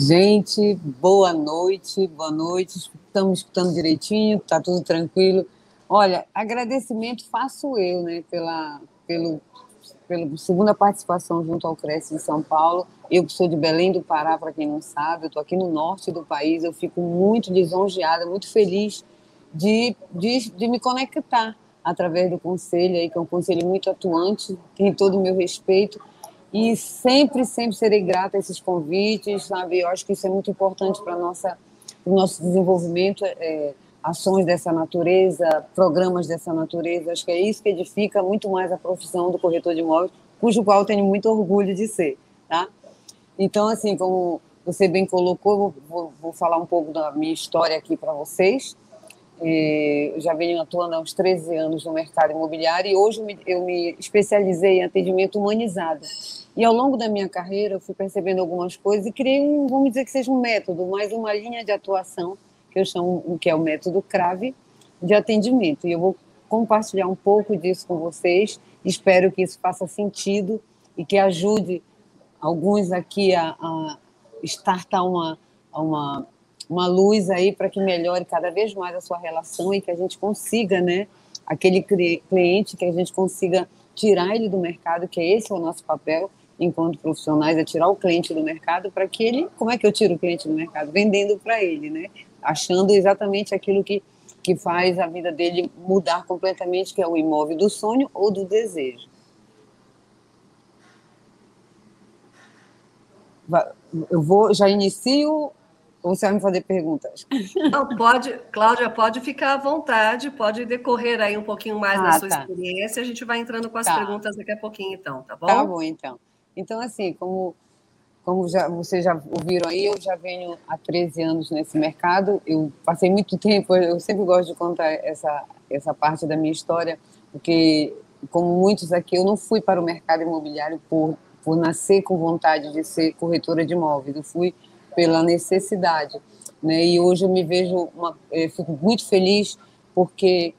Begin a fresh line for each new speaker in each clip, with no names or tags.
Gente, boa noite, boa noite. Estamos escutando direitinho, está tudo tranquilo. Olha, agradecimento faço eu, né, pela, pelo, pela segunda participação junto ao Cresce de São Paulo. Eu sou de Belém do Pará, para quem não sabe, eu estou aqui no norte do país, eu fico muito lisonjeada, muito feliz de, de, de me conectar através do conselho, aí, que é um conselho muito atuante, tem todo o meu respeito. E sempre, sempre serei grata a esses convites, sabe? Eu acho que isso é muito importante para o nosso desenvolvimento, é, ações dessa natureza, programas dessa natureza. Acho que é isso que edifica muito mais a profissão do corretor de imóveis, cujo qual tenho muito orgulho de ser, tá? Então, assim, como você bem colocou, vou, vou falar um pouco da minha história aqui para vocês. É, eu já venho atuando há uns 13 anos no mercado imobiliário e hoje eu me, eu me especializei em atendimento humanizado. E ao longo da minha carreira eu fui percebendo algumas coisas e criei um, vamos dizer que seja um método, mais uma linha de atuação que eu chamo, que é o método CRAVE de atendimento. E eu vou compartilhar um pouco disso com vocês. Espero que isso faça sentido e que ajude alguns aqui a, a uma, uma uma luz aí para que melhore cada vez mais a sua relação e que a gente consiga, né, aquele cliente, que a gente consiga tirar ele do mercado, que esse é o nosso papel enquanto profissionais, é tirar o cliente do mercado para que ele, como é que eu tiro o cliente do mercado? Vendendo para ele, né? Achando exatamente aquilo que, que faz a vida dele mudar completamente, que é o imóvel do sonho ou do desejo. Eu vou, já inicio você vai me fazer perguntas?
Não, pode, Cláudia, pode ficar à vontade, pode decorrer aí um pouquinho mais ah, da sua tá. experiência. A gente vai entrando com as tá. perguntas daqui a pouquinho, então, tá bom?
Tá bom, então. Então, assim, como, como já, vocês já ouviram aí, eu já venho há 13 anos nesse mercado. Eu passei muito tempo, eu sempre gosto de contar essa, essa parte da minha história, porque, como muitos aqui, eu não fui para o mercado imobiliário por, por nascer com vontade de ser corretora de imóveis. Eu fui pela necessidade. Né? E hoje eu me vejo, uma, eu fico muito feliz porque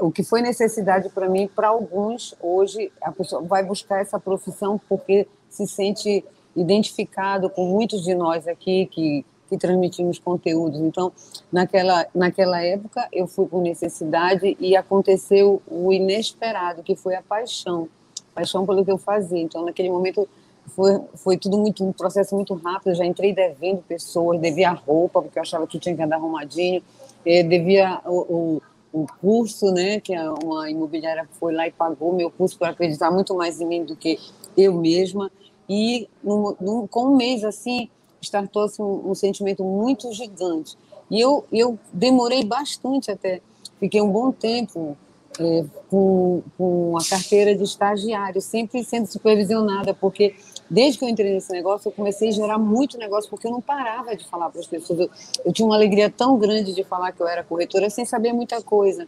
o que foi necessidade para mim, para alguns, hoje a pessoa vai buscar essa profissão porque se sente identificado com muitos de nós aqui que, que transmitimos conteúdos. Então, naquela, naquela época, eu fui com necessidade e aconteceu o inesperado, que foi a paixão. Paixão pelo que eu fazia. Então, naquele momento, foi, foi tudo muito um processo muito rápido. Eu já entrei devendo pessoas, devia roupa, porque eu achava que tinha que andar arrumadinho, devia o, o, o, curso, né, que uma imobiliária foi lá e pagou meu curso para acreditar muito mais em mim do que eu mesma. E num, num, com um mês assim, startou-se um, um sentimento muito gigante. E eu, eu demorei bastante até, fiquei um bom tempo é, com, com a carteira de estagiário, sempre sendo supervisionada, porque desde que eu entrei nesse negócio, eu comecei a gerar muito negócio, porque eu não parava de falar para as pessoas. Eu, eu, tinha uma alegria tão grande de falar que eu era corretora sem saber muita coisa.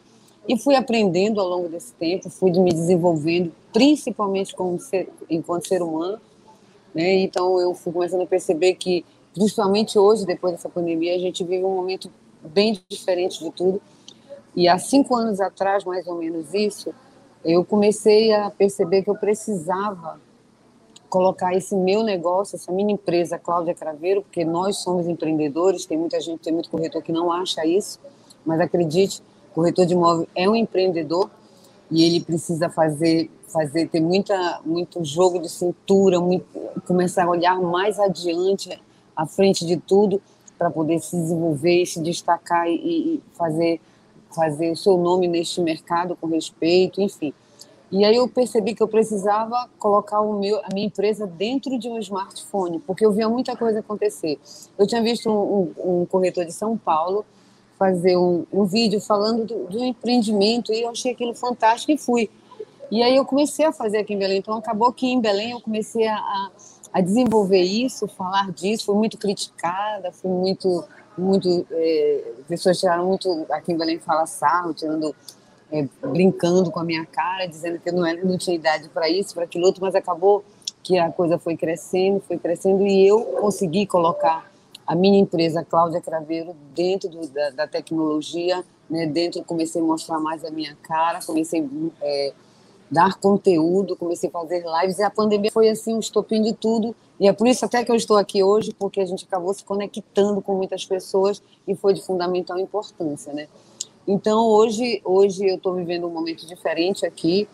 E fui aprendendo ao longo desse tempo, fui me desenvolvendo, principalmente como ser, enquanto ser humano. Né? Então, eu fui começando a perceber que, principalmente hoje, depois dessa pandemia, a gente vive um momento bem diferente de tudo. E há cinco anos atrás, mais ou menos isso, eu comecei a perceber que eu precisava colocar esse meu negócio, essa minha empresa, Cláudia Craveiro, porque nós somos empreendedores, tem muita gente, tem muito corretor que não acha isso, mas acredite, corretor de imóvel é um empreendedor e ele precisa fazer, fazer ter muita, muito jogo de cintura, muito, começar a olhar mais adiante, à frente de tudo, para poder se desenvolver se destacar e, e fazer, fazer o seu nome neste mercado com respeito, enfim. E aí eu percebi que eu precisava colocar o meu, a minha empresa dentro de um smartphone, porque eu via muita coisa acontecer. Eu tinha visto um, um, um corretor de São Paulo fazer um, um vídeo falando do, do, empreendimento e eu achei aquilo fantástico e fui. E aí eu comecei a fazer aqui em Belém. Então acabou que em Belém eu comecei a, a, a desenvolver isso, falar disso. Fui muito criticada, fui muito, muito, é, pessoas tiraram muito, aqui em Belém fala sarro, tirando, é, brincando com a minha cara, dizendo que eu não, era, não tinha idade para isso, para aquilo outro, mas acabou que a coisa foi crescendo, foi crescendo e eu consegui colocar a minha empresa Cláudia Craveiro dentro do, da, da, tecnologia, né, dentro comecei a mostrar mais a minha cara, comecei a é, dar conteúdo, comecei a fazer lives e a pandemia foi assim um estopim de tudo e é por isso até que eu estou aqui hoje, porque a gente acabou se conectando com muitas pessoas e foi de fundamental importância, né? Então hoje, hoje eu estou vivendo um momento diferente aqui.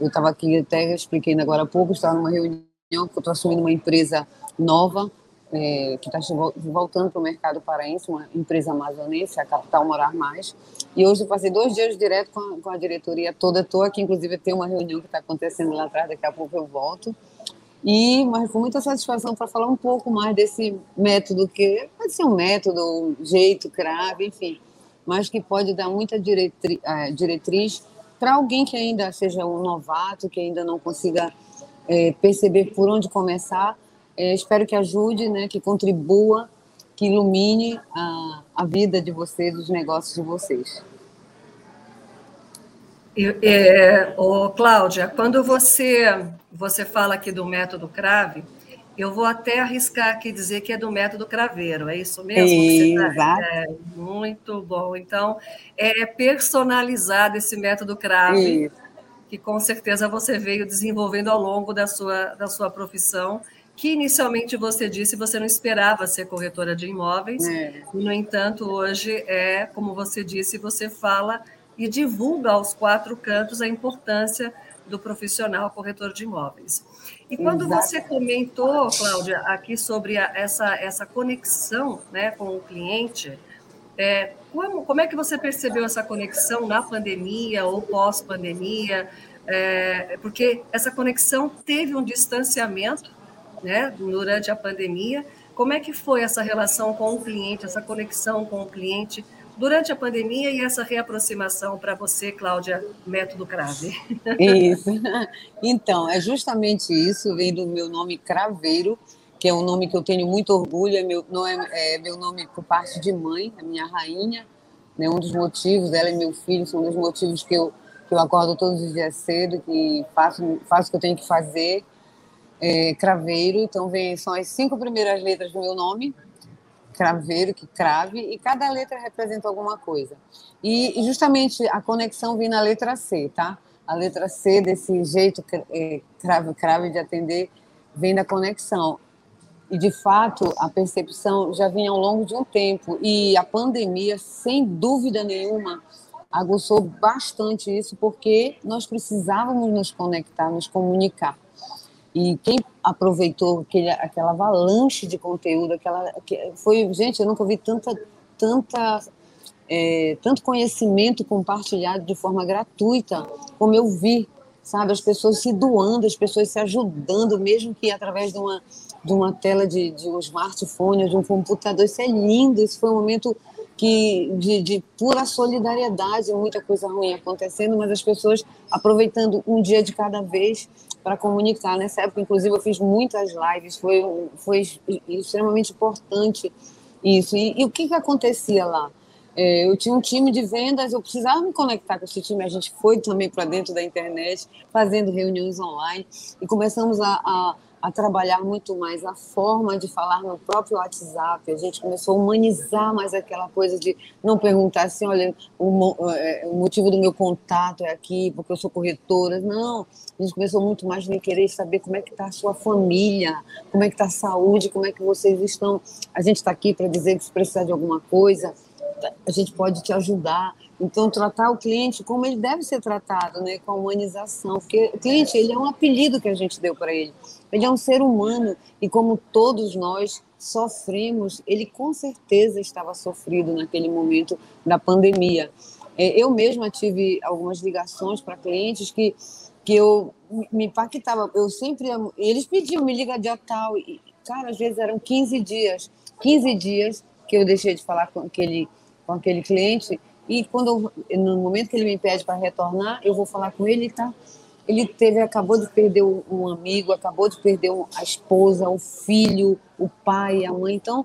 Eu estava aqui até expliquei agora há pouco, estava numa reunião eu estou assumindo uma empresa nova é, que está voltando para o mercado paraense, uma empresa amazonense, a Capital Morar Mais. E hoje eu passei dois dias direto com a, com a diretoria toda. Estou aqui, inclusive, tem uma reunião que está acontecendo lá atrás, daqui a pouco eu volto. E, mas com muita satisfação para falar um pouco mais desse método, que pode ser um método, um jeito, crave, enfim, mas que pode dar muita diretri, uh, diretriz para alguém que ainda seja um novato, que ainda não consiga é, perceber por onde começar, é, espero que ajude, né, que contribua, que ilumine a, a vida de vocês, os negócios de vocês.
É, Cláudia, quando você, você fala aqui do método Crave, eu vou até arriscar aqui dizer que é do método craveiro, é isso mesmo?
Tá- Exato.
É, muito bom. Então, é personalizado esse método Crave, isso. que com certeza você veio desenvolvendo ao longo da sua, da sua profissão que inicialmente você disse você não esperava ser corretora de imóveis, é. e, no entanto, hoje é, como você disse, você fala e divulga aos quatro cantos a importância do profissional corretor de imóveis. E quando Exato. você comentou, Cláudia, aqui sobre a, essa, essa conexão né, com o cliente, é, como, como é que você percebeu essa conexão na pandemia ou pós-pandemia? É, porque essa conexão teve um distanciamento né, durante a pandemia. Como é que foi essa relação com o cliente, essa conexão com o cliente durante a pandemia e essa reaproximação para você, Cláudia, método Crave?
Isso. Então, é justamente isso, vem do meu nome Craveiro, que é um nome que eu tenho muito orgulho, é meu, não é, é meu nome por parte de mãe, a minha rainha, né, um dos motivos, ela e meu filho são um dos motivos que eu, que eu acordo todos os dias cedo, que faço, faço o que eu tenho que fazer, é, Craveiro, então vem, são as cinco primeiras letras do meu nome, Craveiro, que crave, e cada letra representa alguma coisa. E, e justamente a conexão vem na letra C, tá? A letra C, desse jeito é, crave, crave de atender, vem da conexão. E, de fato, a percepção já vinha ao longo de um tempo. E a pandemia, sem dúvida nenhuma, aguçou bastante isso, porque nós precisávamos nos conectar, nos comunicar. E quem aproveitou aquele, aquela avalanche de conteúdo, aquela que foi, gente, eu nunca vi tanta, tanta, é, tanto conhecimento compartilhado de forma gratuita como eu vi, sabe, as pessoas se doando, as pessoas se ajudando, mesmo que através de uma de uma tela de, de um smartphone ou de um computador, isso é lindo, isso foi um momento que de, de, pura solidariedade, muita coisa ruim acontecendo, mas as pessoas aproveitando um dia de cada vez para comunicar. Nessa época, inclusive, eu fiz muitas lives, foi, foi extremamente importante isso. E, e o que, que acontecia lá? É, eu tinha um time de vendas, eu precisava me conectar com esse time. A gente foi também para dentro da internet, fazendo reuniões online, e começamos a, a a trabalhar muito mais a forma de falar no próprio WhatsApp. A gente começou a humanizar mais aquela coisa de não perguntar assim, olha, o, é, o motivo do meu contato é aqui, porque eu sou corretora. Não, a gente começou muito mais a querer saber como é que está a sua família, como é que está a saúde, como é que vocês estão. A gente está aqui para dizer que se precisar de alguma coisa, a gente pode te ajudar. Então, tratar o cliente como ele deve ser tratado, né, com a humanização, porque o cliente ele é um apelido que a gente deu para ele. Ele é um ser humano e como todos nós sofremos, ele com certeza estava sofrido naquele momento da pandemia. É, eu mesma tive algumas ligações para clientes que que eu me impactava. Eu sempre eles pediam me liga dia tal e cara, às vezes eram 15 dias, 15 dias que eu deixei de falar com aquele com aquele cliente e quando eu, no momento que ele me pede para retornar, eu vou falar com ele, tá? Ele teve, acabou de perder um amigo, acabou de perder a esposa, o filho, o pai, a mãe. Então,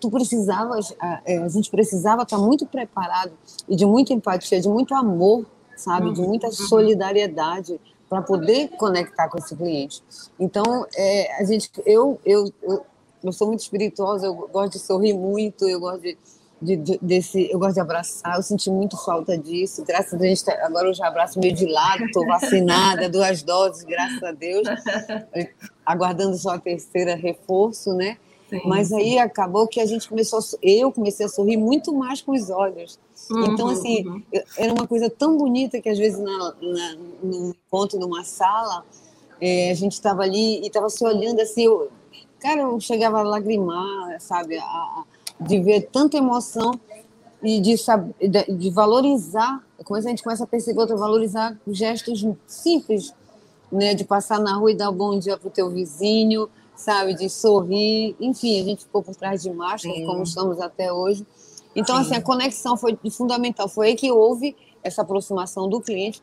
tu precisavas, a, é, a gente precisava estar muito preparado e de muita empatia, de muito amor, sabe, de muita uhum. solidariedade para poder conectar com esse cliente. Então, é, a gente, eu, eu, eu, eu sou muito espirituosa, eu gosto de sorrir muito, eu gosto de de, de, desse, eu gosto de abraçar, eu senti muito falta disso. Graças a Deus, tá, agora eu já abraço meio de lado, estou vacinada, duas doses, graças a Deus, aguardando só a terceira reforço, né? Sim. Mas aí acabou que a gente começou, eu comecei a sorrir muito mais com os olhos. Uhum, então, assim, uhum. era uma coisa tão bonita que às vezes na, na, num encontro, numa sala, é, a gente estava ali e estava se olhando assim, eu, cara, eu chegava a lagrimar, sabe? A, a, de ver tanta emoção e de, saber, de, valorizar, como a gente começa a perceber, outra, valorizar gestos simples, né, de passar na rua e dar um bom dia para o teu vizinho, sabe, de sorrir, enfim, a gente ficou por trás de máscara, Sim. como estamos até hoje. Então, Sim. assim, a conexão foi fundamental, foi aí que houve essa aproximação do cliente.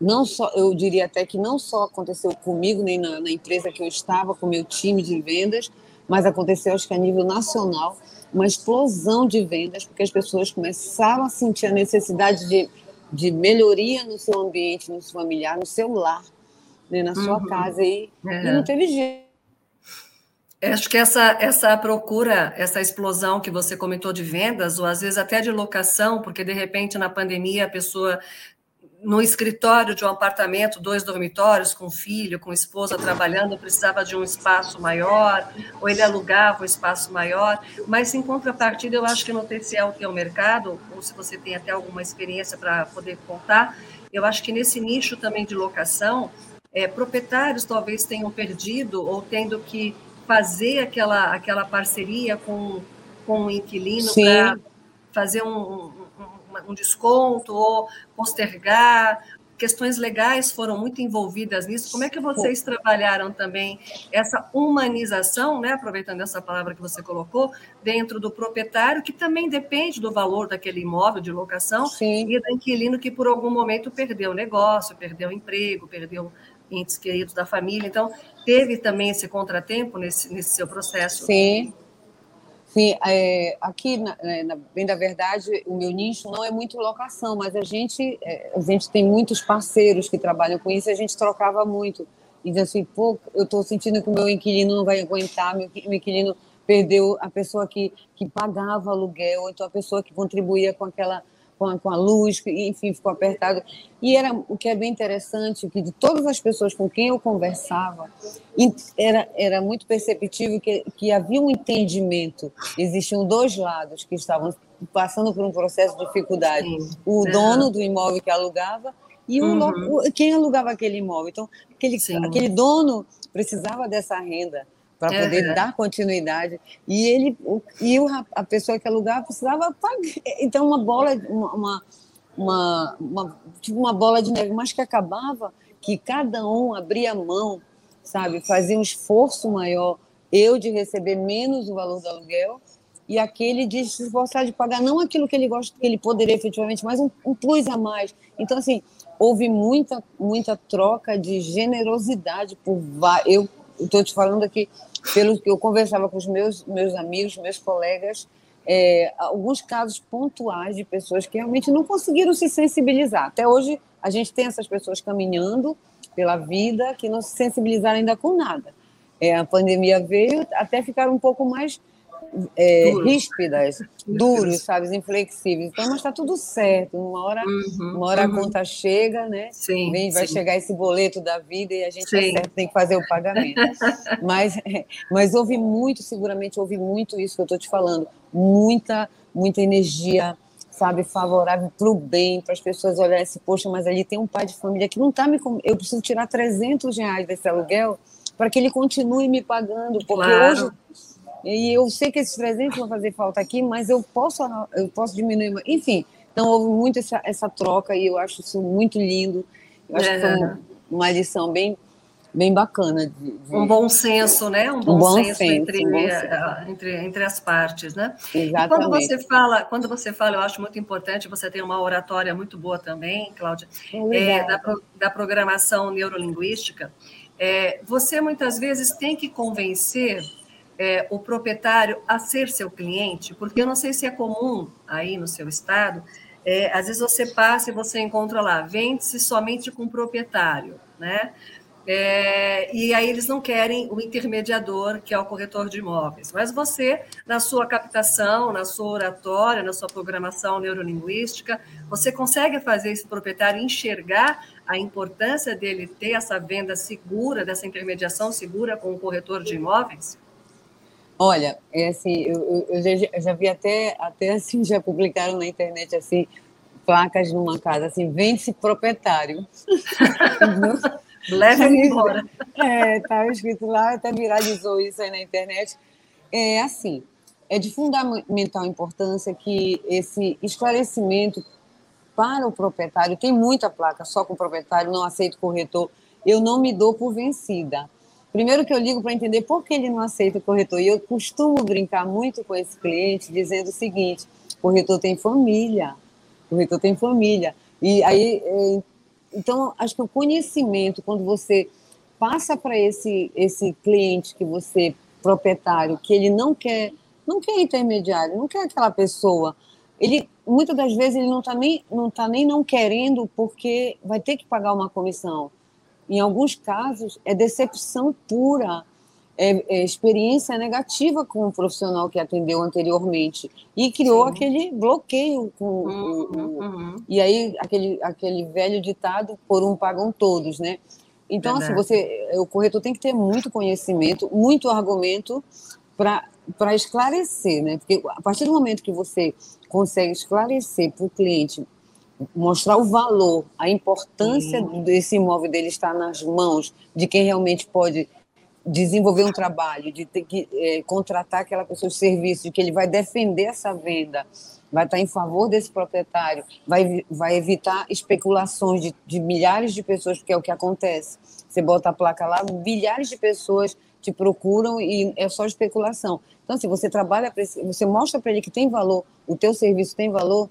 Não só, eu diria até que não só aconteceu comigo, nem na, na empresa que eu estava, com o meu time de vendas, mas aconteceu, acho que a nível nacional, uma explosão de vendas, porque as pessoas começaram a sentir a necessidade de, de melhoria no seu ambiente, no seu familiar, no seu lar, né, na sua uhum. casa, e, uhum. e não teve jeito.
Acho que essa, essa procura, essa explosão que você comentou de vendas, ou às vezes até de locação, porque de repente na pandemia a pessoa no escritório de um apartamento, dois dormitórios, com filho, com esposa trabalhando, precisava de um espaço maior, ou ele alugava um espaço maior, mas em contrapartida, eu acho que no TCL, que é o mercado, ou se você tem até alguma experiência para poder contar, eu acho que nesse nicho também de locação, é, proprietários talvez tenham perdido ou tendo que fazer aquela, aquela parceria com, com o inquilino para fazer um, um desconto ou postergar. Questões legais foram muito envolvidas nisso. Como é que vocês trabalharam também essa humanização, né, aproveitando essa palavra que você colocou, dentro do proprietário, que também depende do valor daquele imóvel de locação, Sim. e do inquilino que por algum momento perdeu o negócio, perdeu o emprego, perdeu entes queridos da família. Então, teve também esse contratempo nesse, nesse seu processo?
Sim, Sim, é, aqui, na, né, na, bem da verdade, o meu nicho não é muito locação, mas a gente, é, a gente tem muitos parceiros que trabalham com isso a gente trocava muito. E diz assim, pô, eu estou sentindo que o meu inquilino não vai aguentar, meu, meu inquilino perdeu a pessoa que, que pagava aluguel, ou então a pessoa que contribuía com aquela com a, com a luz, enfim, ficou apertado. E era o que é bem interessante, que de todas as pessoas com quem eu conversava, era, era muito perceptível que, que havia um entendimento. Existiam dois lados que estavam passando por um processo de dificuldade. O dono do imóvel que alugava e o, uhum. quem alugava aquele imóvel. Então, aquele, aquele dono precisava dessa renda para poder uhum. dar continuidade. E ele e o, a pessoa que alugava precisava pagar. Então, uma bola, uma, uma, uma, tipo uma bola de neve, mas que acabava que cada um abria mão, sabe, fazia um esforço maior, eu de receber menos o valor do aluguel e aquele de se esforçar de pagar não aquilo que ele gosta, que ele poderia efetivamente, mas um, um plus a mais. Então, assim, houve muita, muita troca de generosidade por eu estou te falando aqui pelo que eu conversava com os meus, meus amigos, meus colegas, é, alguns casos pontuais de pessoas que realmente não conseguiram se sensibilizar. Até hoje, a gente tem essas pessoas caminhando pela vida que não se sensibilizaram ainda com nada. É, a pandemia veio, até ficaram um pouco mais é, ríspidas, duros, sabe, inflexíveis. Então, mas está tudo certo. Uma hora, uhum, uma hora uhum. a conta chega, né? Sim, Vem, vai sim. chegar esse boleto da vida e a gente tá certo, tem que fazer o pagamento. mas, mas houve muito, seguramente houve muito isso que eu estou te falando, muita, muita energia sabe, favorável para o bem, para as pessoas olharem assim, poxa, mas ali tem um pai de família que não está me... Eu preciso tirar 300 reais desse aluguel para que ele continue me pagando, porque claro. hoje e eu sei que esses 300 vão fazer falta aqui, mas eu posso, eu posso diminuir. Enfim, então houve muito essa, essa troca e eu acho isso muito lindo. Eu acho é. que foi uma lição bem, bem bacana.
De, de... Um bom senso, né? Um bom, um bom senso, senso, entre, um bom senso. Entre, entre as partes, né? Exatamente. E quando você fala, quando você fala, eu acho muito importante, você tem uma oratória muito boa também, Cláudia, é, da, da programação neurolinguística. É, você muitas vezes tem que convencer é, o proprietário a ser seu cliente, porque eu não sei se é comum aí no seu estado, é, às vezes você passa e você encontra lá, vende-se somente com proprietário, né? É, e aí eles não querem o intermediador, que é o corretor de imóveis. Mas você, na sua captação, na sua oratória, na sua programação neurolinguística, você consegue fazer esse proprietário enxergar a importância dele ter essa venda segura, dessa intermediação segura com o corretor de imóveis?
Olha, é assim, eu, eu, já, eu já vi até, até assim, já publicaram na internet assim, placas numa casa, assim, vende-se proprietário.
Leve embora.
É, tá escrito lá, até viralizou isso aí na internet. É assim, é de fundamental importância que esse esclarecimento para o proprietário, tem muita placa só com o proprietário, não aceito corretor, eu não me dou por vencida. Primeiro que eu ligo para entender por que ele não aceita o corretor. E eu costumo brincar muito com esse cliente, dizendo o seguinte: o corretor tem família, o corretor tem família. E aí é, então, acho que o conhecimento, quando você passa para esse, esse cliente que você, proprietário, que ele não quer, não quer intermediário, não quer aquela pessoa, ele muitas das vezes ele não está nem não tá nem não querendo porque vai ter que pagar uma comissão. Em alguns casos é decepção pura é, é, experiência negativa com o profissional que atendeu anteriormente e criou Sim. aquele bloqueio com uhum, o, uhum. e aí aquele aquele velho ditado por um pagam todos, né? Então assim, você o corretor tem que ter muito conhecimento, muito argumento para para esclarecer, né? Porque a partir do momento que você consegue esclarecer para o cliente mostrar o valor, a importância desse imóvel dele estar nas mãos de quem realmente pode desenvolver um trabalho, de ter que é, contratar aquela pessoa de serviço, de que ele vai defender essa venda, vai estar em favor desse proprietário, vai, vai evitar especulações de, de milhares de pessoas, porque é o que acontece. Você bota a placa lá, milhares de pessoas te procuram e é só especulação. Então, se você trabalha, você mostra para ele que tem valor, o teu serviço tem valor,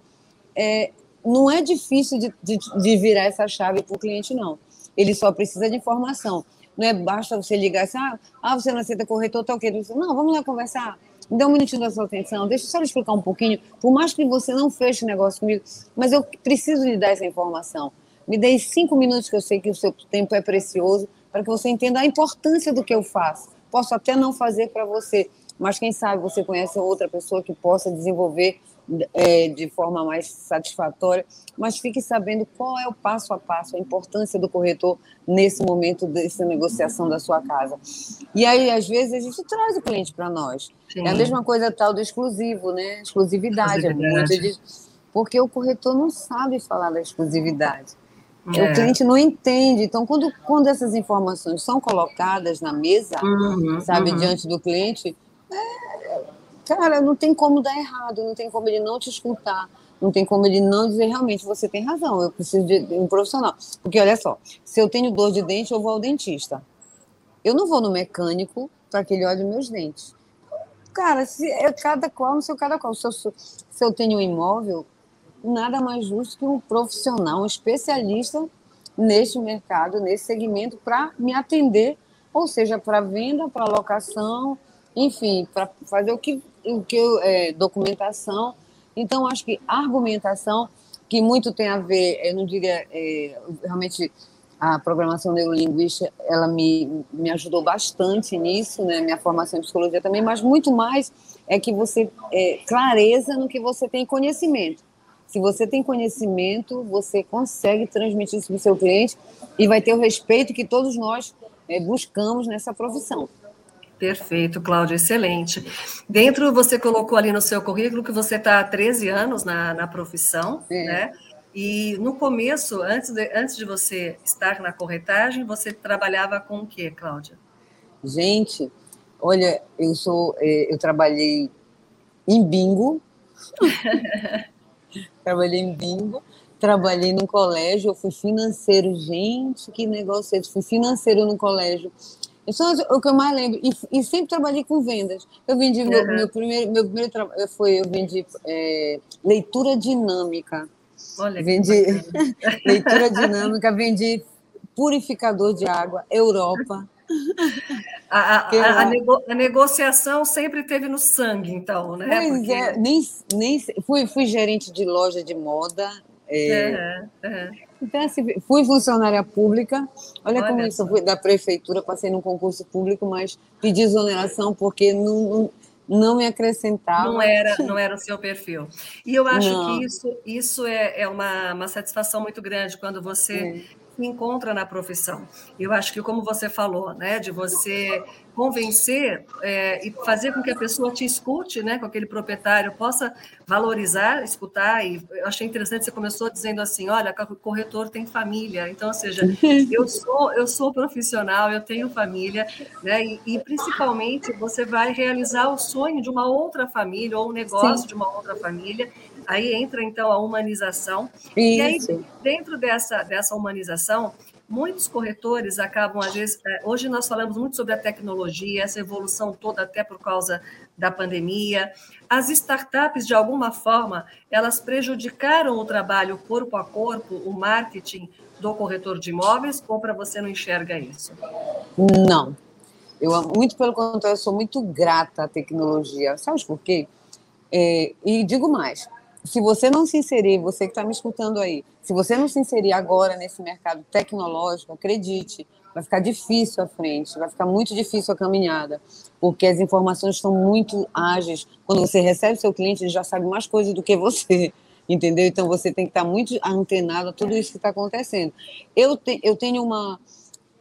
é, não é difícil de, de, de virar essa chave para o cliente, não. Ele só precisa de informação. Não é basta você ligar assim, ah, ah você não aceita corretor, tá ok. Não, vamos lá conversar. Me dá um minutinho da sua atenção, deixa eu só explicar um pouquinho. Por mais que você não feche o negócio comigo, mas eu preciso lhe dar essa informação. Me dê cinco minutos, que eu sei que o seu tempo é precioso, para que você entenda a importância do que eu faço. Posso até não fazer para você, mas quem sabe você conhece outra pessoa que possa desenvolver é, de forma mais satisfatória, mas fique sabendo qual é o passo a passo, a importância do corretor nesse momento dessa negociação da sua casa. E aí, às vezes, a gente traz o cliente para nós. Sim. É a mesma coisa tal do exclusivo, né? Exclusividade. É muito de... Porque o corretor não sabe falar da exclusividade. É. O cliente não entende. Então, quando, quando essas informações são colocadas na mesa, uhum, sabe, uhum. diante do cliente, é, cara, não tem como dar errado, não tem como ele não te escutar, não tem como ele não dizer realmente você tem razão, eu preciso de um profissional. Porque olha só, se eu tenho dor de dente, eu vou ao dentista. Eu não vou no mecânico para que ele olhe meus dentes. Cara, se é cada qual no seu cada qual. Se eu, se eu tenho um imóvel, nada mais justo que um profissional, um especialista neste mercado, nesse segmento, para me atender, ou seja, para venda, para locação, enfim, para fazer o que o que eu, é, documentação. Então, acho que argumentação, que muito tem a ver, eu não diria, é, realmente a programação neurolinguística, ela me, me ajudou bastante nisso, né, minha formação em psicologia também, mas muito mais é que você é, clareza no que você tem conhecimento. Se você tem conhecimento, você consegue transmitir isso para o seu cliente e vai ter o respeito que todos nós é, buscamos nessa profissão.
Perfeito, Cláudia, excelente. Dentro, você colocou ali no seu currículo que você está há 13 anos na, na profissão, é. né? E no começo, antes de, antes de você estar na corretagem, você trabalhava com o quê, Cláudia?
Gente, olha, eu sou, é, eu trabalhei em bingo, trabalhei em bingo, trabalhei no colégio, eu fui financeiro. Gente, que negócio é esse? Fui financeiro no colégio. Isso é o que eu mais lembro. E, e sempre trabalhei com vendas. Eu vendi, uhum. meu, meu, primeiro, meu primeiro trabalho foi, eu vendi é, leitura dinâmica. Olha vendi leitura dinâmica, vendi purificador de água, Europa.
A, a, a, nego, a, negociação sempre teve no sangue, então, né?
Pois Porque... é, nem, nem fui, fui gerente de loja de moda. É, uhum, uhum. Então, assim, fui funcionária pública. Olha, Olha como isso, eu fui da prefeitura, passei num concurso público, mas pedi exoneração porque não, não, não me acrescentava.
Não era, não era o seu perfil. E eu acho não. que isso, isso é, é uma, uma satisfação muito grande quando você se encontra na profissão. Eu acho que, como você falou, né, de você convencer é, e fazer com que a pessoa te escute, né, com aquele proprietário possa valorizar, escutar. E eu achei interessante você começou dizendo assim, olha, o corretor tem família. Então, ou seja, eu sou eu sou profissional, eu tenho família, né, e, e principalmente você vai realizar o sonho de uma outra família ou um negócio Sim. de uma outra família Aí entra então a humanização. Isso. E aí, dentro dessa, dessa humanização, muitos corretores acabam, às vezes, é, hoje nós falamos muito sobre a tecnologia, essa evolução toda até por causa da pandemia. As startups, de alguma forma, elas prejudicaram o trabalho corpo a corpo, o marketing do corretor de imóveis, ou para você não enxerga isso?
Não. Eu, muito pelo contrário, eu sou muito grata à tecnologia. Sabe por quê? É, e digo mais, se você não se inserir, você que está me escutando aí, se você não se inserir agora nesse mercado tecnológico, acredite, vai ficar difícil a frente, vai ficar muito difícil a caminhada, porque as informações estão muito ágeis. Quando você recebe seu cliente, ele já sabe mais coisas do que você, entendeu? Então você tem que estar muito antenado a tudo isso que está acontecendo. Eu, te, eu tenho uma,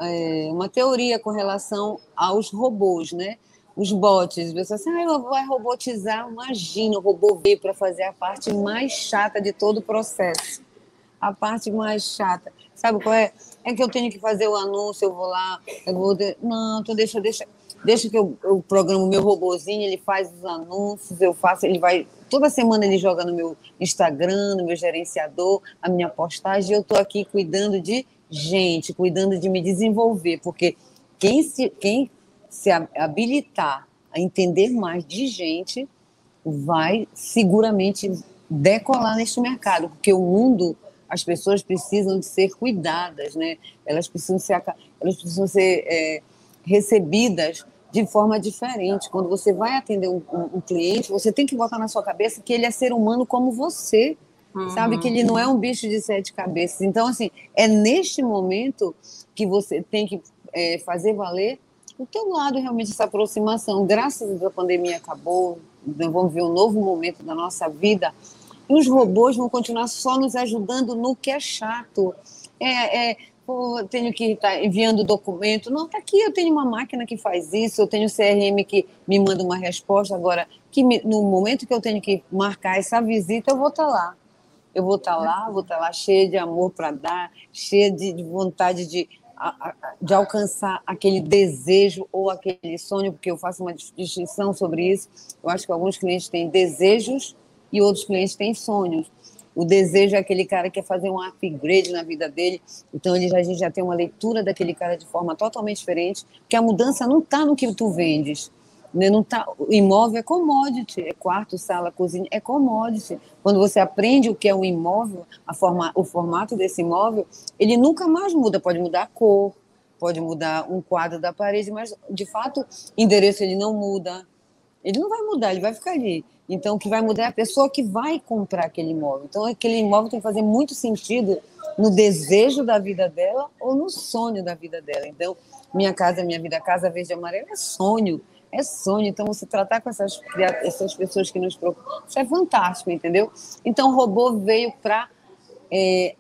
é, uma teoria com relação aos robôs, né? Os bots, você assim, ah, vai robotizar, imagina, o robô veio para fazer a parte mais chata de todo o processo. A parte mais chata. Sabe qual é? É que eu tenho que fazer o anúncio, eu vou lá, eu vou. De... Não, então deixa, deixa, deixa que eu, eu programo meu robozinho, ele faz os anúncios, eu faço, ele vai. Toda semana ele joga no meu Instagram, no meu gerenciador, a minha postagem, eu estou aqui cuidando de gente, cuidando de me desenvolver, porque quem, se, quem se habilitar a entender mais de gente, vai seguramente decolar neste mercado, porque o mundo, as pessoas precisam de ser cuidadas, né? Elas precisam ser, elas precisam ser é, recebidas de forma diferente. Quando você vai atender um, um, um, cliente, você tem que botar na sua cabeça que ele é ser humano como você, uhum. sabe? Que ele não é um bicho de sete cabeças. Então, assim, é neste momento que você tem que é, fazer valer o teu lado realmente essa aproximação. Graças a Deus a pandemia acabou, vamos ver um novo momento da nossa vida. E os robôs vão continuar só nos ajudando no que é chato. É, é pô, tenho que estar tá enviando documento. Não, tá aqui, eu tenho uma máquina que faz isso, eu tenho CRM que me manda uma resposta. Agora, que me, no momento que eu tenho que marcar essa visita, eu vou estar tá lá. Eu vou estar tá lá, vou estar tá lá cheia de amor para dar, cheia de, de vontade de de alcançar aquele desejo ou aquele sonho, porque eu faço uma distinção sobre isso. Eu acho que alguns clientes têm desejos e outros clientes têm sonhos. O desejo é aquele cara que quer fazer um upgrade na vida dele, então ele já, a gente já tem uma leitura daquele cara de forma totalmente diferente, porque a mudança não está no que tu vendes, né? Não tá, imóvel é commodity, é quarto, sala, cozinha, é commodity. Quando você aprende o que é um imóvel, a forma, o formato desse imóvel, ele nunca mais muda. Pode mudar a cor, pode mudar um quadro da parede, mas de fato, endereço ele não muda. Ele não vai mudar, ele vai ficar ali. Então, o que vai mudar é a pessoa que vai comprar aquele imóvel. Então, aquele imóvel tem que fazer muito sentido no desejo da vida dela ou no sonho da vida dela. Então, minha casa, minha vida, casa verde e amarela é sonho é sonho. Então, você tratar com essas, essas pessoas que nos preocupam, isso é fantástico, entendeu? Então, o robô veio para é,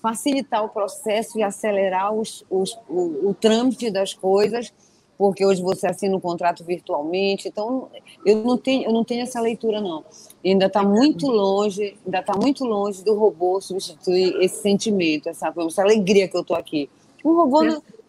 facilitar o processo e acelerar os, os, o, o trâmite das coisas, porque hoje você assina um contrato virtualmente. Então, eu não tenho, eu não tenho essa leitura, não. ainda está muito longe, ainda está muito longe do robô substituir esse sentimento, essa, essa alegria que eu estou aqui. O robô,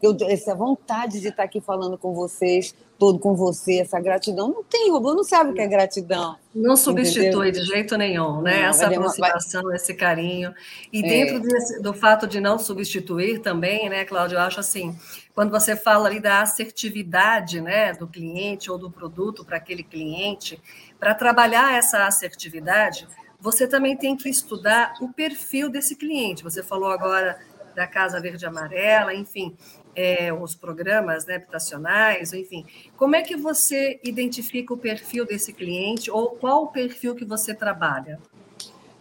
eu, essa vontade de estar aqui falando com vocês, todo com você, essa gratidão. Não tem, robô não sabe o que é gratidão.
Não substitui entendeu? de jeito nenhum, né? Não, essa aproximação, vai... esse carinho. E é. dentro desse, do fato de não substituir também, né, Cláudio, eu acho assim, quando você fala ali da assertividade né, do cliente ou do produto para aquele cliente, para trabalhar essa assertividade, você também tem que estudar o perfil desse cliente. Você falou agora da Casa Verde Amarela, enfim, é, os programas né, habitacionais, enfim. Como é que você identifica o perfil desse cliente ou qual o perfil que você trabalha?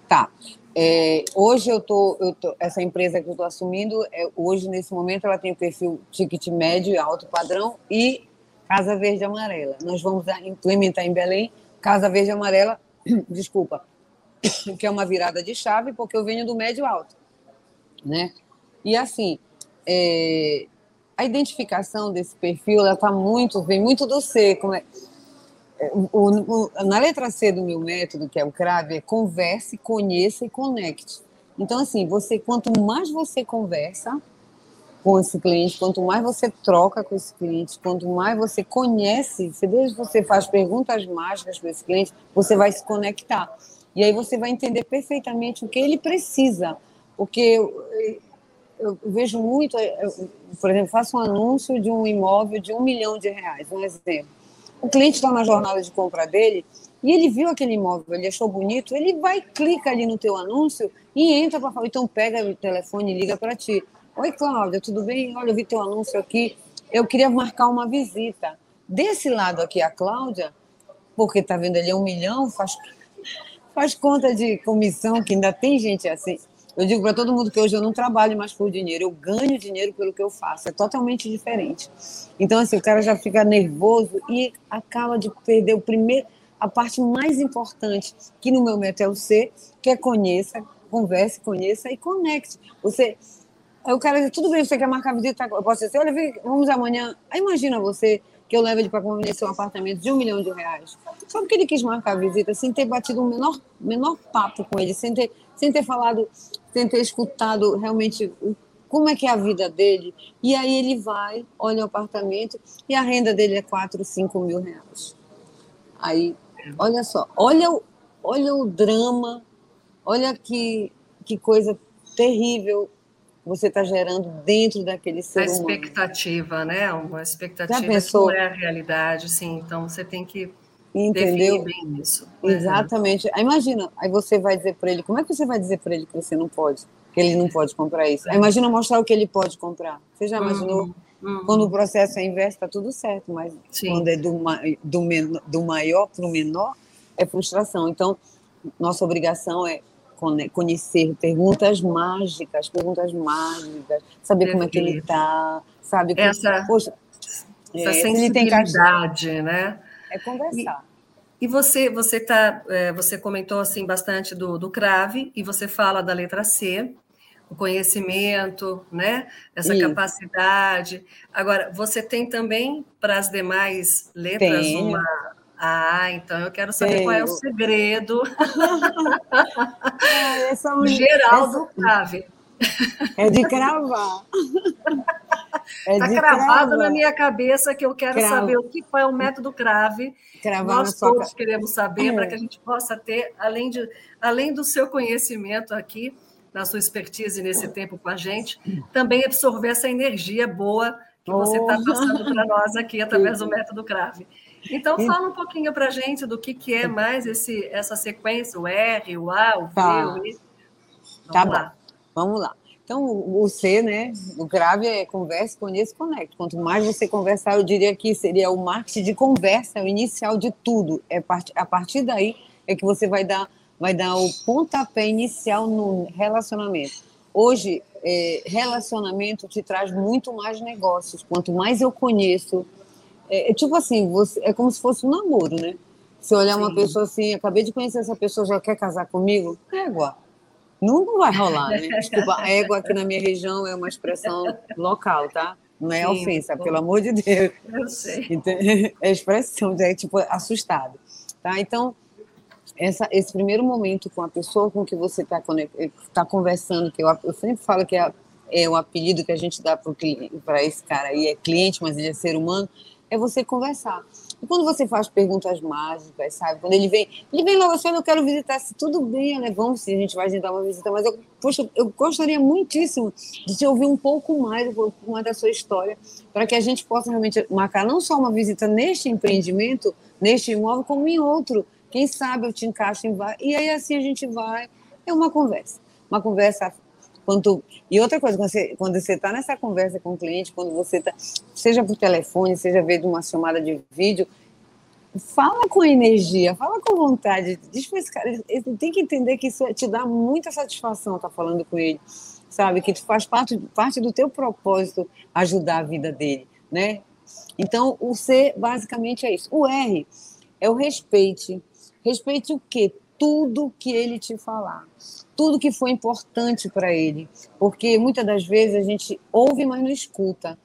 Tá. É, hoje eu tô, eu tô, essa empresa que eu estou assumindo, é, hoje nesse momento ela tem o perfil ticket médio e alto padrão e Casa Verde Amarela. Nós vamos implementar em Belém Casa Verde Amarela, desculpa, que é uma virada de chave porque eu venho do médio alto, né? E assim, é, a identificação desse perfil ela tá muito, vem muito do C, como é, o, o, na letra C do meu método, que é o CRAV, é converse, conheça e conecte. Então, assim, você quanto mais você conversa com esse cliente, quanto mais você troca com esse cliente, quanto mais você conhece, se desde você faz perguntas mágicas para esse cliente, você vai se conectar. E aí você vai entender perfeitamente o que ele precisa. Porque eu, vejo muito, eu, por exemplo, faço um anúncio de um imóvel de um milhão de reais, um exemplo o cliente está na jornada de compra dele e ele viu aquele imóvel, ele achou bonito, ele vai, clica ali no teu anúncio e entra para falar, então pega o telefone e liga para ti. Oi, Cláudia, tudo bem? Olha, eu vi teu anúncio aqui, eu queria marcar uma visita. Desse lado aqui, a Cláudia, porque está vendo ali um milhão, faz, faz conta de comissão, que ainda tem gente assim. Eu digo para todo mundo que hoje eu não trabalho mais por dinheiro, eu ganho dinheiro pelo que eu faço. É totalmente diferente. Então, assim, o cara já fica nervoso e acaba de perder o primeiro, a parte mais importante, que no meu método é o C, que é conheça, converse, conheça e conecte. Você. O cara diz, tudo bem, você quer marcar visita? Eu posso dizer, olha, vamos amanhã. Aí imagina você que eu levo ele para conhecer um apartamento de um milhão de reais. Só porque ele quis marcar a visita, sem ter batido um menor, menor papo com ele, sem ter, sem ter falado, sem ter escutado realmente como é que é a vida dele. E aí ele vai, olha o apartamento e a renda dele é 4, 5 mil reais. Aí, olha só, olha o, olha o drama, olha que, que coisa terrível você está gerando dentro daquele ser
humano. A expectativa, né? Uma expectativa que não é a realidade, sim. Então você tem que Entendeu? bem isso.
Exatamente. Aí imagina, aí você vai dizer para ele, como é que você vai dizer para ele que você não pode, que ele não pode comprar isso? Aí imagina mostrar o que ele pode comprar. Você já imaginou? Uhum. Uhum. Quando o processo é inverso, está tudo certo, mas Sim. quando é do, do, do maior para o menor, é frustração. Então, nossa obrigação é conhecer perguntas mágicas, perguntas mágicas, saber como é que ele está, sabe?
Essa, poxa, essa é, sensibilidade, né?
É conversar.
E, e você, você tá, é, você comentou assim bastante do, do crave e você fala da letra C, o conhecimento, né? Essa Isso. capacidade. Agora, você tem também para as demais letras Tenho. uma ah, então eu quero saber Tenho. qual é o segredo
é, essa mulher,
geral essa... do crave.
É de cravar.
Está é cravado na minha cabeça que eu quero saber o que é o método crave. Cravar Nós todos sua... queremos saber é. para que a gente possa ter, além, de, além do seu conhecimento aqui, na sua expertise nesse tempo com a gente, também absorver essa energia boa que você está passando para nós aqui através do método crave. Então, fala um pouquinho para a gente do que, que é mais esse, essa sequência, o R, o A, o V, tá. o I.
Vamos tá lá. Bom. Vamos lá. Então, o C, né, o grave é conversa, conheça e conecta. Quanto mais você conversar, eu diria que seria o marketing de conversa, é o inicial de tudo. É a partir daí é que você vai dar, vai dar o pontapé inicial no relacionamento. Hoje, é, relacionamento te traz muito mais negócios. Quanto mais eu conheço, é, é, tipo assim, você, é como se fosse um namoro, né? Se olhar Sim. uma pessoa assim, acabei de conhecer essa pessoa, já quer casar comigo? Égua. Não, não vai rolar, né? Desculpa, égua aqui na minha região é uma expressão local, tá? Não é Sim, ofensa, pelo amor de Deus.
Eu sei.
Então, é expressão, é tipo assustado. Tá? Então, essa, esse primeiro momento com a pessoa com que você está tá conversando, que eu, eu sempre falo que é, é o apelido que a gente dá para esse cara aí, é cliente, mas ele é ser humano, é você conversar. E quando você faz perguntas mágicas, sabe? Quando ele vem, ele vem logo assim, eu quero visitar, se tudo bem, né? Vamos, se a gente vai agendar uma visita, mas eu, poxa, eu gostaria muitíssimo de te ouvir um pouco mais, um pouco mais da sua história, para que a gente possa realmente marcar não só uma visita neste empreendimento, neste imóvel, como em outro. Quem sabe eu te encaixo em vai. E aí assim a gente vai. É uma conversa. Uma conversa Quanto... E outra coisa, quando você quando está nessa conversa com o cliente, quando você está, seja por telefone, seja vendo uma chamada de vídeo, fala com energia, fala com vontade. Diz para esse cara, ele tem que entender que isso te dá muita satisfação estar tá falando com ele, sabe? Que faz parte, parte do teu propósito ajudar a vida dele, né? Então, o C basicamente é isso. O R é o respeite. Respeite o quê? Tudo que ele te falar tudo que foi importante para ele. Porque muitas das vezes a gente ouve, mas não escuta.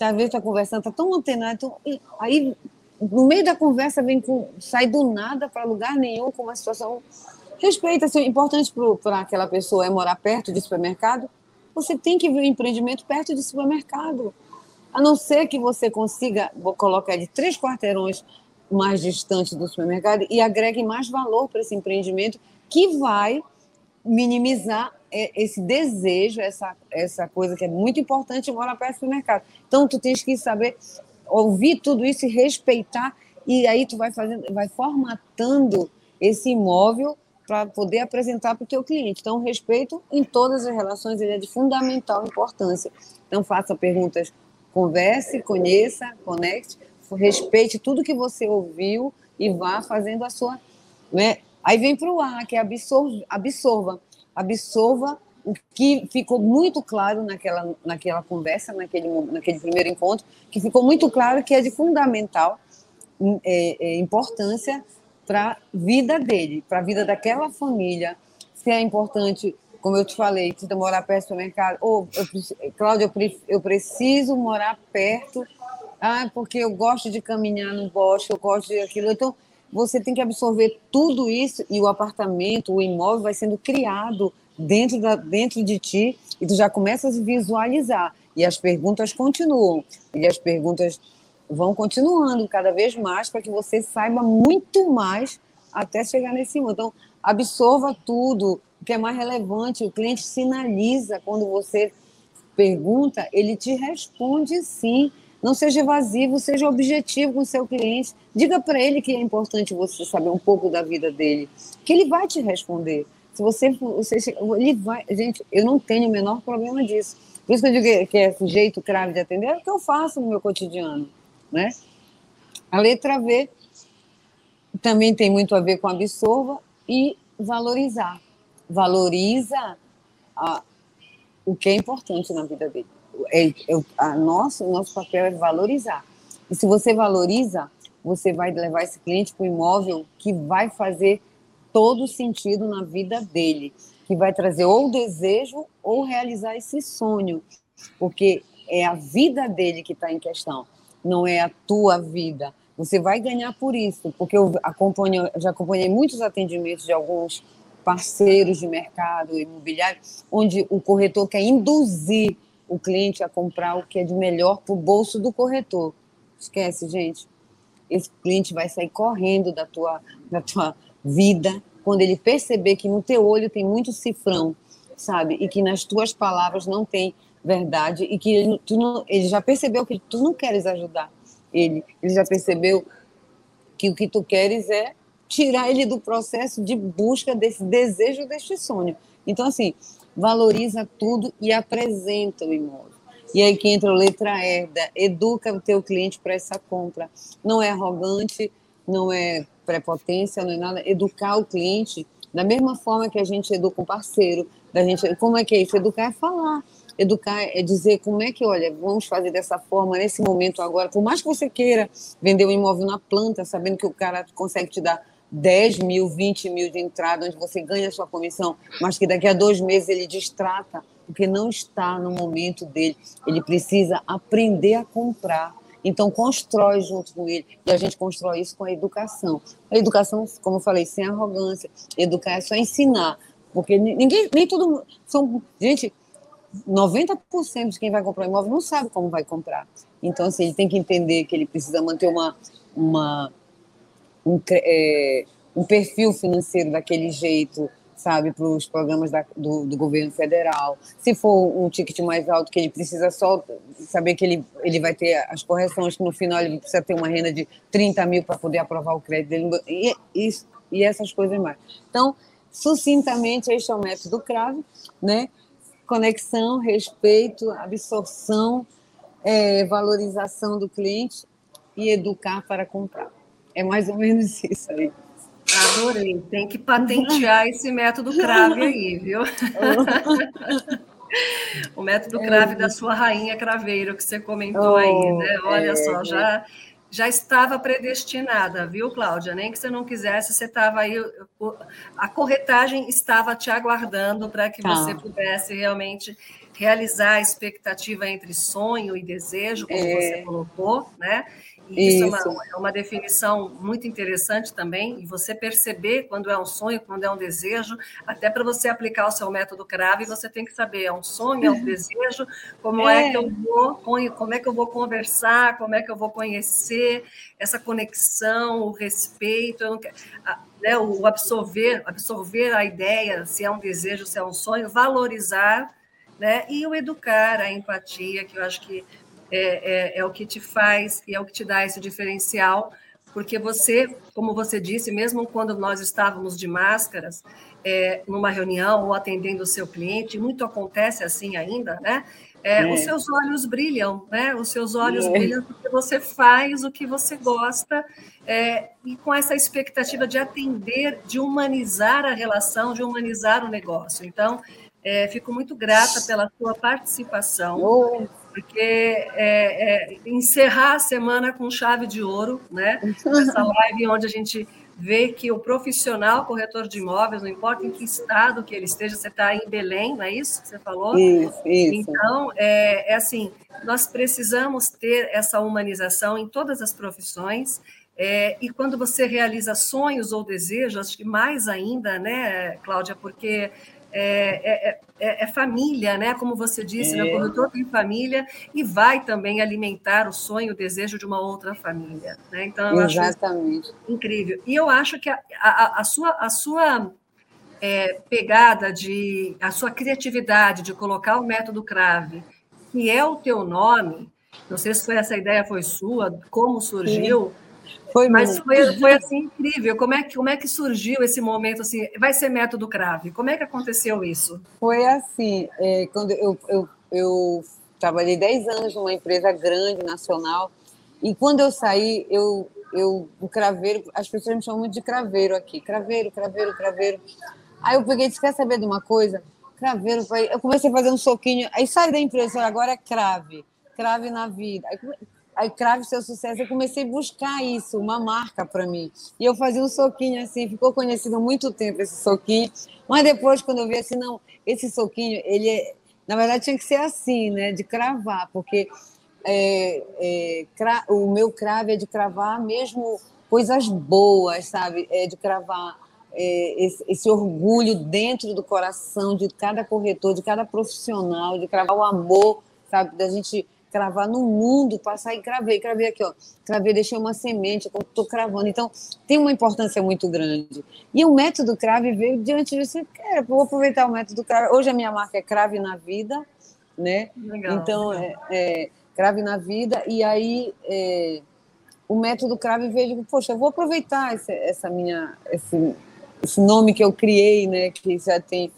Às vezes está conversando, está tão antenado, então, aí no meio da conversa vem com, sai do nada para lugar nenhum com uma situação. Respeita, se é importante para aquela pessoa é morar perto de supermercado, você tem que ver o empreendimento perto de supermercado. A não ser que você consiga vou colocar de três quarteirões mais distante do supermercado e agregue mais valor para esse empreendimento que vai minimizar é, esse desejo, essa, essa coisa que é muito importante morar perto do mercado. Então, tu tens que saber ouvir tudo isso e respeitar, e aí tu vai fazendo, vai formatando esse imóvel para poder apresentar para o teu cliente. Então, o respeito em todas as relações ele é de fundamental importância. Então, faça perguntas, converse, conheça, conecte, respeite tudo que você ouviu e vá fazendo a sua né, Aí vem para o ar, que é absorva, absorva. Absorva o que ficou muito claro naquela, naquela conversa, naquele, naquele primeiro encontro, que ficou muito claro que é de fundamental hum, é, é, importância para a vida dele, para a vida daquela família, se é importante, como eu te falei, se morar perto do mercado, ou, eu, Cláudia, eu, eu preciso morar perto, ah, porque eu gosto de caminhar no bosque, eu gosto de aquilo, então você tem que absorver tudo isso e o apartamento, o imóvel vai sendo criado dentro, da, dentro de ti e tu já começa a visualizar. E as perguntas continuam. E as perguntas vão continuando cada vez mais para que você saiba muito mais até chegar nesse imóvel. Então, absorva tudo, o que é mais relevante. O cliente sinaliza quando você pergunta, ele te responde sim. Não seja evasivo, seja objetivo com o seu cliente. Diga para ele que é importante você saber um pouco da vida dele, que ele vai te responder. Se você, você ele vai, gente, eu não tenho o menor problema disso. Por isso que eu digo que é jeito crave de atender, é o que eu faço no meu cotidiano, né? A letra V também tem muito a ver com absorva e valorizar. Valoriza a, o que é importante na vida dele é, é, a nosso, nosso papel é valorizar. E se você valoriza, você vai levar esse cliente para o imóvel que vai fazer todo sentido na vida dele, que vai trazer ou desejo ou realizar esse sonho, porque é a vida dele que está em questão, não é a tua vida. Você vai ganhar por isso, porque eu acompanho, já acompanhei muitos atendimentos de alguns parceiros de mercado imobiliário, onde o corretor quer induzir o cliente a comprar o que é de melhor para o bolso do corretor. Esquece, gente. Esse cliente vai sair correndo da tua, da tua vida quando ele perceber que no teu olho tem muito cifrão, sabe? E que nas tuas palavras não tem verdade e que ele, tu não, ele já percebeu que tu não queres ajudar ele. Ele já percebeu que o que tu queres é tirar ele do processo de busca desse desejo, deste sonho. Então, assim, valoriza tudo e apresenta o imóvel. E aí que entra a letra E, educa o teu cliente para essa compra. Não é arrogante, não é prepotência, não é nada. Educar o cliente da mesma forma que a gente educa um parceiro. Da gente, como é que é isso? Educar é falar. Educar é dizer como é que, olha, vamos fazer dessa forma, nesse momento agora. Por mais que você queira vender um imóvel na planta, sabendo que o cara consegue te dar 10 mil, 20 mil de entrada, onde você ganha a sua comissão, mas que daqui a dois meses ele distrata, porque não está no momento dele. Ele precisa aprender a comprar. Então, constrói junto com ele. E a gente constrói isso com a educação. A educação, como eu falei, sem arrogância. Educar é só ensinar. Porque ninguém, nem todo mundo. São, gente, 90% de quem vai comprar um imóvel não sabe como vai comprar. Então, assim, ele tem que entender que ele precisa manter uma, uma, um, é, um perfil financeiro daquele jeito, sabe, para os programas da, do, do, governo federal. Se for um ticket mais alto, que ele precisa só saber que ele, ele vai ter as correções, que no final ele precisa ter uma renda de 30 mil para poder aprovar o crédito dele, e, e, e essas coisas mais. Então, sucintamente, este é o método CRAVE, né? Conexão, respeito, absorção, é, valorização do cliente e educar para comprar. É mais ou menos isso aí.
Adorei. Tem que patentear esse método crave aí, viu? o método crave é. da sua rainha craveiro que você comentou oh, aí, né? Olha é, só, já já estava predestinada, viu, Cláudia? Nem que você não quisesse, você estava aí, a corretagem estava te aguardando para que tá. você pudesse realmente realizar a expectativa entre sonho e desejo, como é. você colocou, né? Isso, isso. É, uma, é, uma, definição muito interessante também, e você perceber quando é um sonho, quando é um desejo, até para você aplicar o seu método CRAVE, você tem que saber, é um sonho, é um desejo, como é. é que eu vou, como é que eu vou conversar, como é que eu vou conhecer essa conexão, o respeito, né, o absorver, absorver a ideia, se é um desejo, se é um sonho, valorizar, né, e o educar, a empatia, que eu acho que é, é, é o que te faz e é o que te dá esse diferencial, porque você, como você disse, mesmo quando nós estávamos de máscaras, é, numa reunião ou atendendo o seu cliente, muito acontece assim ainda, né? É, é. Os seus olhos brilham, né? Os seus olhos é. brilham porque você faz o que você gosta é, e com essa expectativa de atender, de humanizar a relação, de humanizar o negócio. Então, é, fico muito grata pela sua participação. Oh porque é, é, encerrar a semana com chave de ouro, né? Essa live onde a gente vê que o profissional corretor de imóveis, não importa em que estado que ele esteja, você está em Belém, não é isso que você falou?
Isso, isso.
Então, é, é assim, nós precisamos ter essa humanização em todas as profissões, é, e quando você realiza sonhos ou desejos, acho que mais ainda, né, Cláudia, porque é, é, é, é, família, né? Como você disse, né? o corretor tem família e vai também alimentar o sonho, o desejo de uma outra família. Né?
Então, eu Exatamente.
acho incrível. E eu acho que a, a, a sua, a sua é, pegada de a sua criatividade de colocar o método Crave, que é o teu nome, não sei se foi essa ideia foi sua, como surgiu. Sim foi Mas foi, foi assim incrível. Como é, que, como é que surgiu esse momento assim? Vai ser método crave? Como é que aconteceu isso?
Foi assim, é, quando eu, eu, eu trabalhei 10 anos numa empresa grande, nacional, e quando eu saí, eu, eu, o craveiro, as pessoas me chamam muito de craveiro aqui, craveiro, craveiro, craveiro. Aí eu peguei e disse, quer saber de uma coisa? Craveiro, eu comecei a fazer um soquinho, aí sai da empresa, agora é crave, crave na vida. Aí, Crave Seu Sucesso, eu comecei a buscar isso, uma marca para mim. E eu fazia um soquinho assim, ficou conhecido muito tempo esse soquinho. Mas depois, quando eu vi assim, não, esse soquinho, ele é, na verdade tinha que ser assim, né, de cravar, porque é, é, cra, o meu crave é de cravar mesmo coisas boas, sabe? É de cravar é, esse, esse, orgulho dentro do coração de cada corretor, de cada profissional, de cravar o amor, sabe? Da gente cravar no mundo, passar e cravei, cravei aqui, ó, cravei, deixei uma semente, estou cravando. Então, tem uma importância muito grande. E o método crave veio diante disso, cara, vou aproveitar o método crave. Hoje a minha marca é Crave na Vida, né? Legal, então, legal. É, é, Crave na Vida, e aí é, o método crave veio, poxa, eu vou aproveitar esse, essa minha, esse, esse nome que eu criei, né, que já tem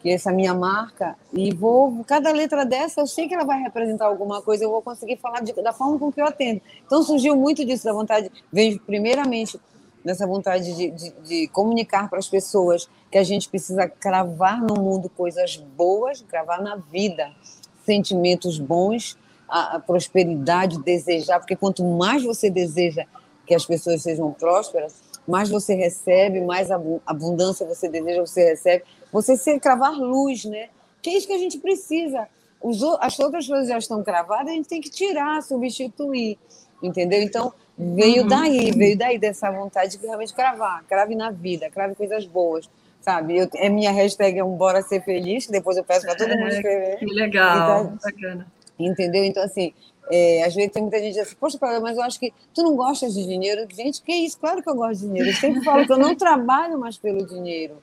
que essa minha marca, e vou, cada letra dessa, eu sei que ela vai representar alguma coisa, eu vou conseguir falar de, da forma com que eu atendo. Então surgiu muito disso, da vontade, veio primeiramente dessa vontade de, de, de comunicar para as pessoas que a gente precisa cravar no mundo coisas boas, cravar na vida sentimentos bons, a, a prosperidade, desejar, porque quanto mais você deseja que as pessoas sejam prósperas, mais você recebe, mais abundância você deseja, você recebe. Você se cravar luz, né? Que é isso que a gente precisa. Os, as outras coisas já estão cravadas, a gente tem que tirar, substituir, entendeu? Então, veio uhum. daí, veio daí dessa vontade de realmente cravar, crave na vida, crave coisas boas, sabe? Eu, é minha hashtag é um bora ser feliz, que depois eu peço para todo mundo é, escrever.
Que legal, então, bacana.
Entendeu? Então, assim, é, às vezes tem muita gente que diz assim, poxa, mas eu acho que tu não gostas de dinheiro. Gente, que isso? Claro que eu gosto de dinheiro. Eu sempre falo que eu não trabalho mais pelo dinheiro.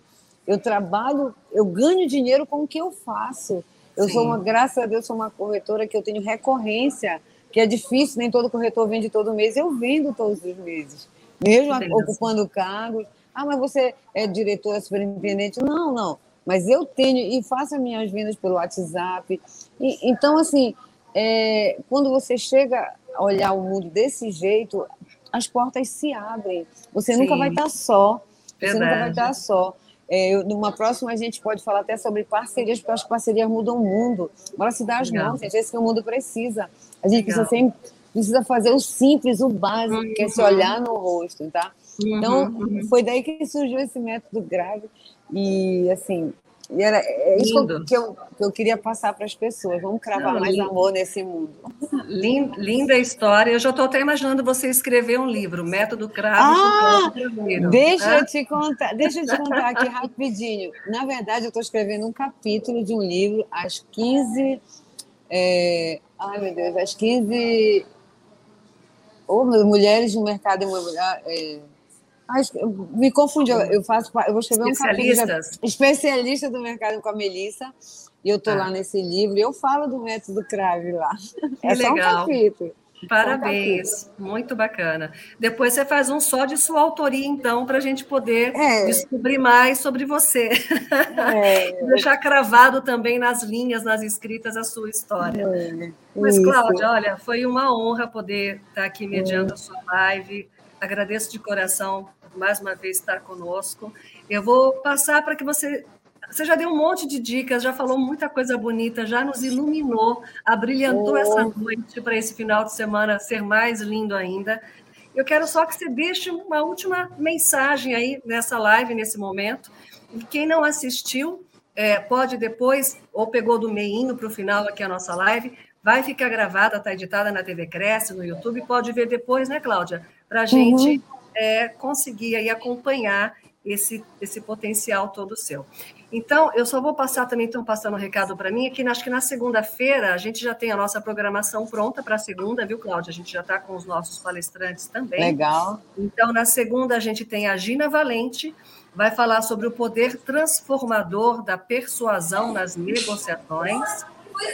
Eu trabalho, eu ganho dinheiro com o que eu faço. Eu Sim. sou uma, graças a Deus, sou uma corretora que eu tenho recorrência, que é difícil, nem todo corretor vende todo mês. Eu vendo todos os meses, mesmo ocupando cargos. Ah, mas você é diretora, superintendente? Não, não. Mas eu tenho e faço as minhas vendas pelo WhatsApp. E, então, assim, é, quando você chega a olhar o mundo desse jeito, as portas se abrem. Você Sim. nunca vai estar só. Você Verdade. nunca vai estar só. É, numa próxima a gente pode falar até sobre parcerias, porque as parcerias mudam o mundo. Bora se dar as Legal. mãos, gente. É isso que o mundo precisa. A gente precisa, sempre, precisa fazer o simples, o básico, uhum. que é se uhum. olhar no rosto, tá? Uhum, então, uhum. foi daí que surgiu esse método grave. E, assim, era é isso que eu, que eu queria passar para as pessoas. Vamos cravar Não, mais lindo. amor nesse mundo.
Linda, linda história. Eu já estou até imaginando você escrever um livro, Método Cravo. Ah,
deixa eu te contar, deixa eu te contar aqui rapidinho. Na verdade, eu estou escrevendo um capítulo de um livro às 15. É, ai, meu Deus, às 15. Oh, mulheres no mercado imobiliário. É, me confundi, eu faço, eu vou escrever um capítulo especialista do mercado com a Melissa, e eu estou ah. lá nesse livro, e eu falo do método Crave lá.
Que é legal. um capítulo. Parabéns, muito bacana. Depois você faz um só de sua autoria, então, para a gente poder é. descobrir mais sobre você. É. Deixar cravado também nas linhas, nas escritas, a sua história. É. Mas, Cláudia, olha, foi uma honra poder estar aqui mediando a sua live. Agradeço de coração mais uma vez estar conosco. Eu vou passar para que você. Você já deu um monte de dicas, já falou muita coisa bonita, já nos iluminou, abrilhantou oh. essa noite para esse final de semana ser mais lindo ainda. Eu quero só que você deixe uma última mensagem aí nessa live, nesse momento. E quem não assistiu, é, pode depois, ou pegou do meinho para o final aqui a nossa live, vai ficar gravada, está editada na TV Cresce, no YouTube, pode ver depois, né, Cláudia? Para a gente uhum é, conseguir aí acompanhar esse, esse potencial todo seu. Então, eu só vou passar também, estão passando um recado para mim, aqui acho que na segunda-feira a gente já tem a nossa programação pronta para a segunda, viu, Cláudia? A gente já está com os nossos palestrantes também.
Legal.
Então, na segunda a gente tem a Gina Valente, vai falar sobre o poder transformador da persuasão nas negociações.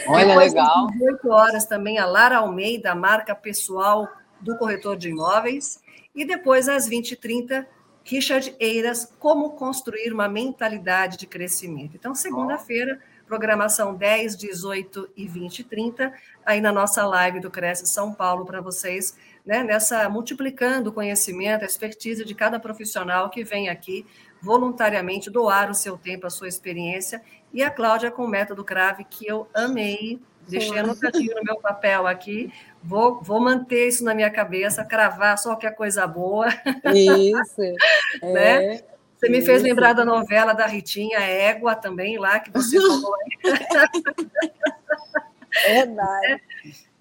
Olha, Depois, legal.
Às 8 horas também a Lara Almeida, marca pessoal do corretor de imóveis. E depois, às 20h30, Richard Eiras, Como Construir uma Mentalidade de Crescimento. Então, segunda-feira, programação 10, 18 e 20 e 30, aí na nossa live do Cresce São Paulo para vocês, né, nessa multiplicando o conhecimento, a expertise de cada profissional que vem aqui voluntariamente doar o seu tempo, a sua experiência, e a Cláudia com o método Crave, que eu amei, deixei anotadinho no meu papel aqui, Vou, vou manter isso na minha cabeça, cravar só que é coisa boa.
Isso.
né? É, você me fez lembrar da novela da Ritinha, Égua, também, lá, que você falou.
É verdade. É.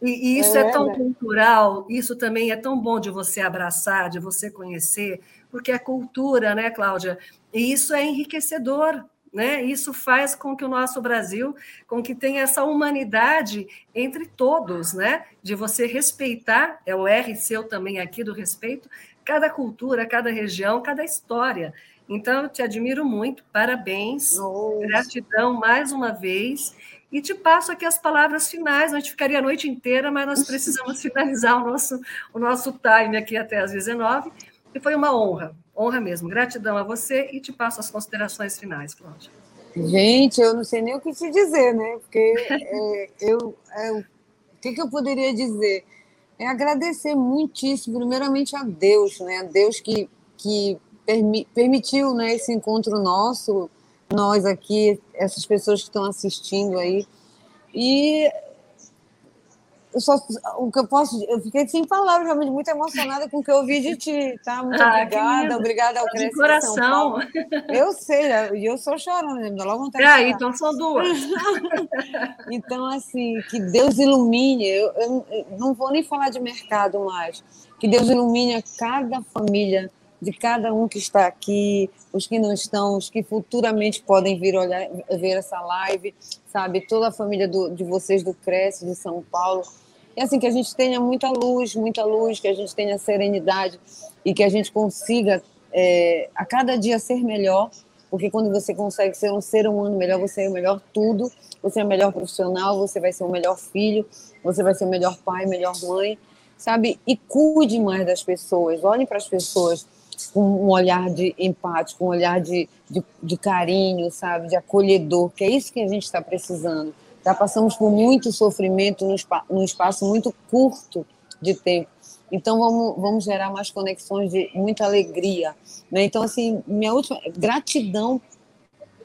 E, e isso é, é tão cultural, isso também é tão bom de você abraçar, de você conhecer, porque é cultura, né, Cláudia? E isso é enriquecedor, né? Isso faz com que o nosso Brasil, com que tenha essa humanidade entre todos, né? De você respeitar, é o R seu também aqui do respeito, cada cultura, cada região, cada história. Então, eu te admiro muito, parabéns, Nossa. gratidão mais uma vez. E te passo aqui as palavras finais. A gente ficaria a noite inteira, mas nós precisamos finalizar o nosso, o nosso time aqui até às 19 E foi uma honra honra mesmo. Gratidão a você e te passo as considerações finais, Cláudia.
Gente, eu não sei nem o que te dizer, né? Porque é, eu, é, o que, que eu poderia dizer? É agradecer muitíssimo, primeiramente a Deus, né? A Deus que, que permi, permitiu né, esse encontro nosso, nós aqui, essas pessoas que estão assistindo aí. E eu só, o que eu posso, eu fiquei sem palavras, realmente muito emocionada com o que eu ouvi de ti, tá? Muito ah, obrigada, obrigada ao Cresce
De coração.
Eu sei, né? e eu sou chorando, me dá logo vontade
é, então são duas.
então, assim, que Deus ilumine, eu, eu, eu, não vou nem falar de mercado mais, que Deus ilumine a cada família de cada um que está aqui, os que não estão, os que futuramente podem vir olhar, ver essa live, sabe? Toda a família do, de vocês do Cresce, de São Paulo. E assim, que a gente tenha muita luz, muita luz, que a gente tenha serenidade e que a gente consiga é, a cada dia ser melhor, porque quando você consegue ser um ser humano melhor, você é o melhor tudo, você é o melhor profissional, você vai ser o melhor filho, você vai ser o melhor pai, melhor mãe, sabe? E cuide mais das pessoas, olhe para as pessoas um olhar de empático, um olhar de, de, de carinho, sabe? De acolhedor, que é isso que a gente está precisando. Já passamos por muito sofrimento num, num espaço muito curto de tempo. Então vamos, vamos gerar mais conexões de muita alegria, né? Então assim, minha última gratidão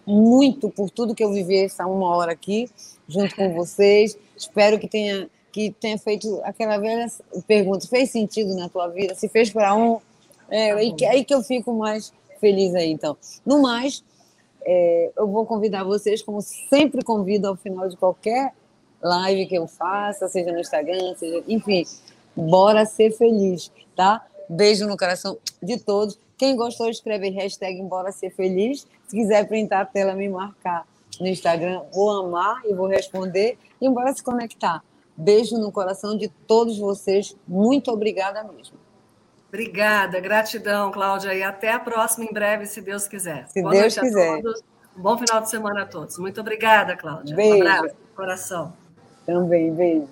muito por tudo que eu vivi essa uma hora aqui junto com vocês. Espero que tenha que tenha feito aquela velha pergunta, fez sentido na tua vida? Se fez para um, é tá aí, que, aí que eu fico mais feliz aí. Então, no mais, é, eu vou convidar vocês, como sempre convido ao final de qualquer live que eu faça, seja no Instagram, seja, enfim, bora ser feliz, tá? Beijo no coração de todos. Quem gostou, escreve hashtag Bora Ser Feliz. Se quiser printar a tela, me marcar no Instagram, vou amar e vou responder. E bora se conectar. Beijo no coração de todos vocês. Muito obrigada mesmo.
Obrigada, gratidão, Cláudia. E até a próxima, em breve, se Deus quiser.
Se Boa Deus quiser.
Bom final de semana a todos. Muito obrigada, Cláudia.
Beijo.
Um abraço, coração.
Também, beijo.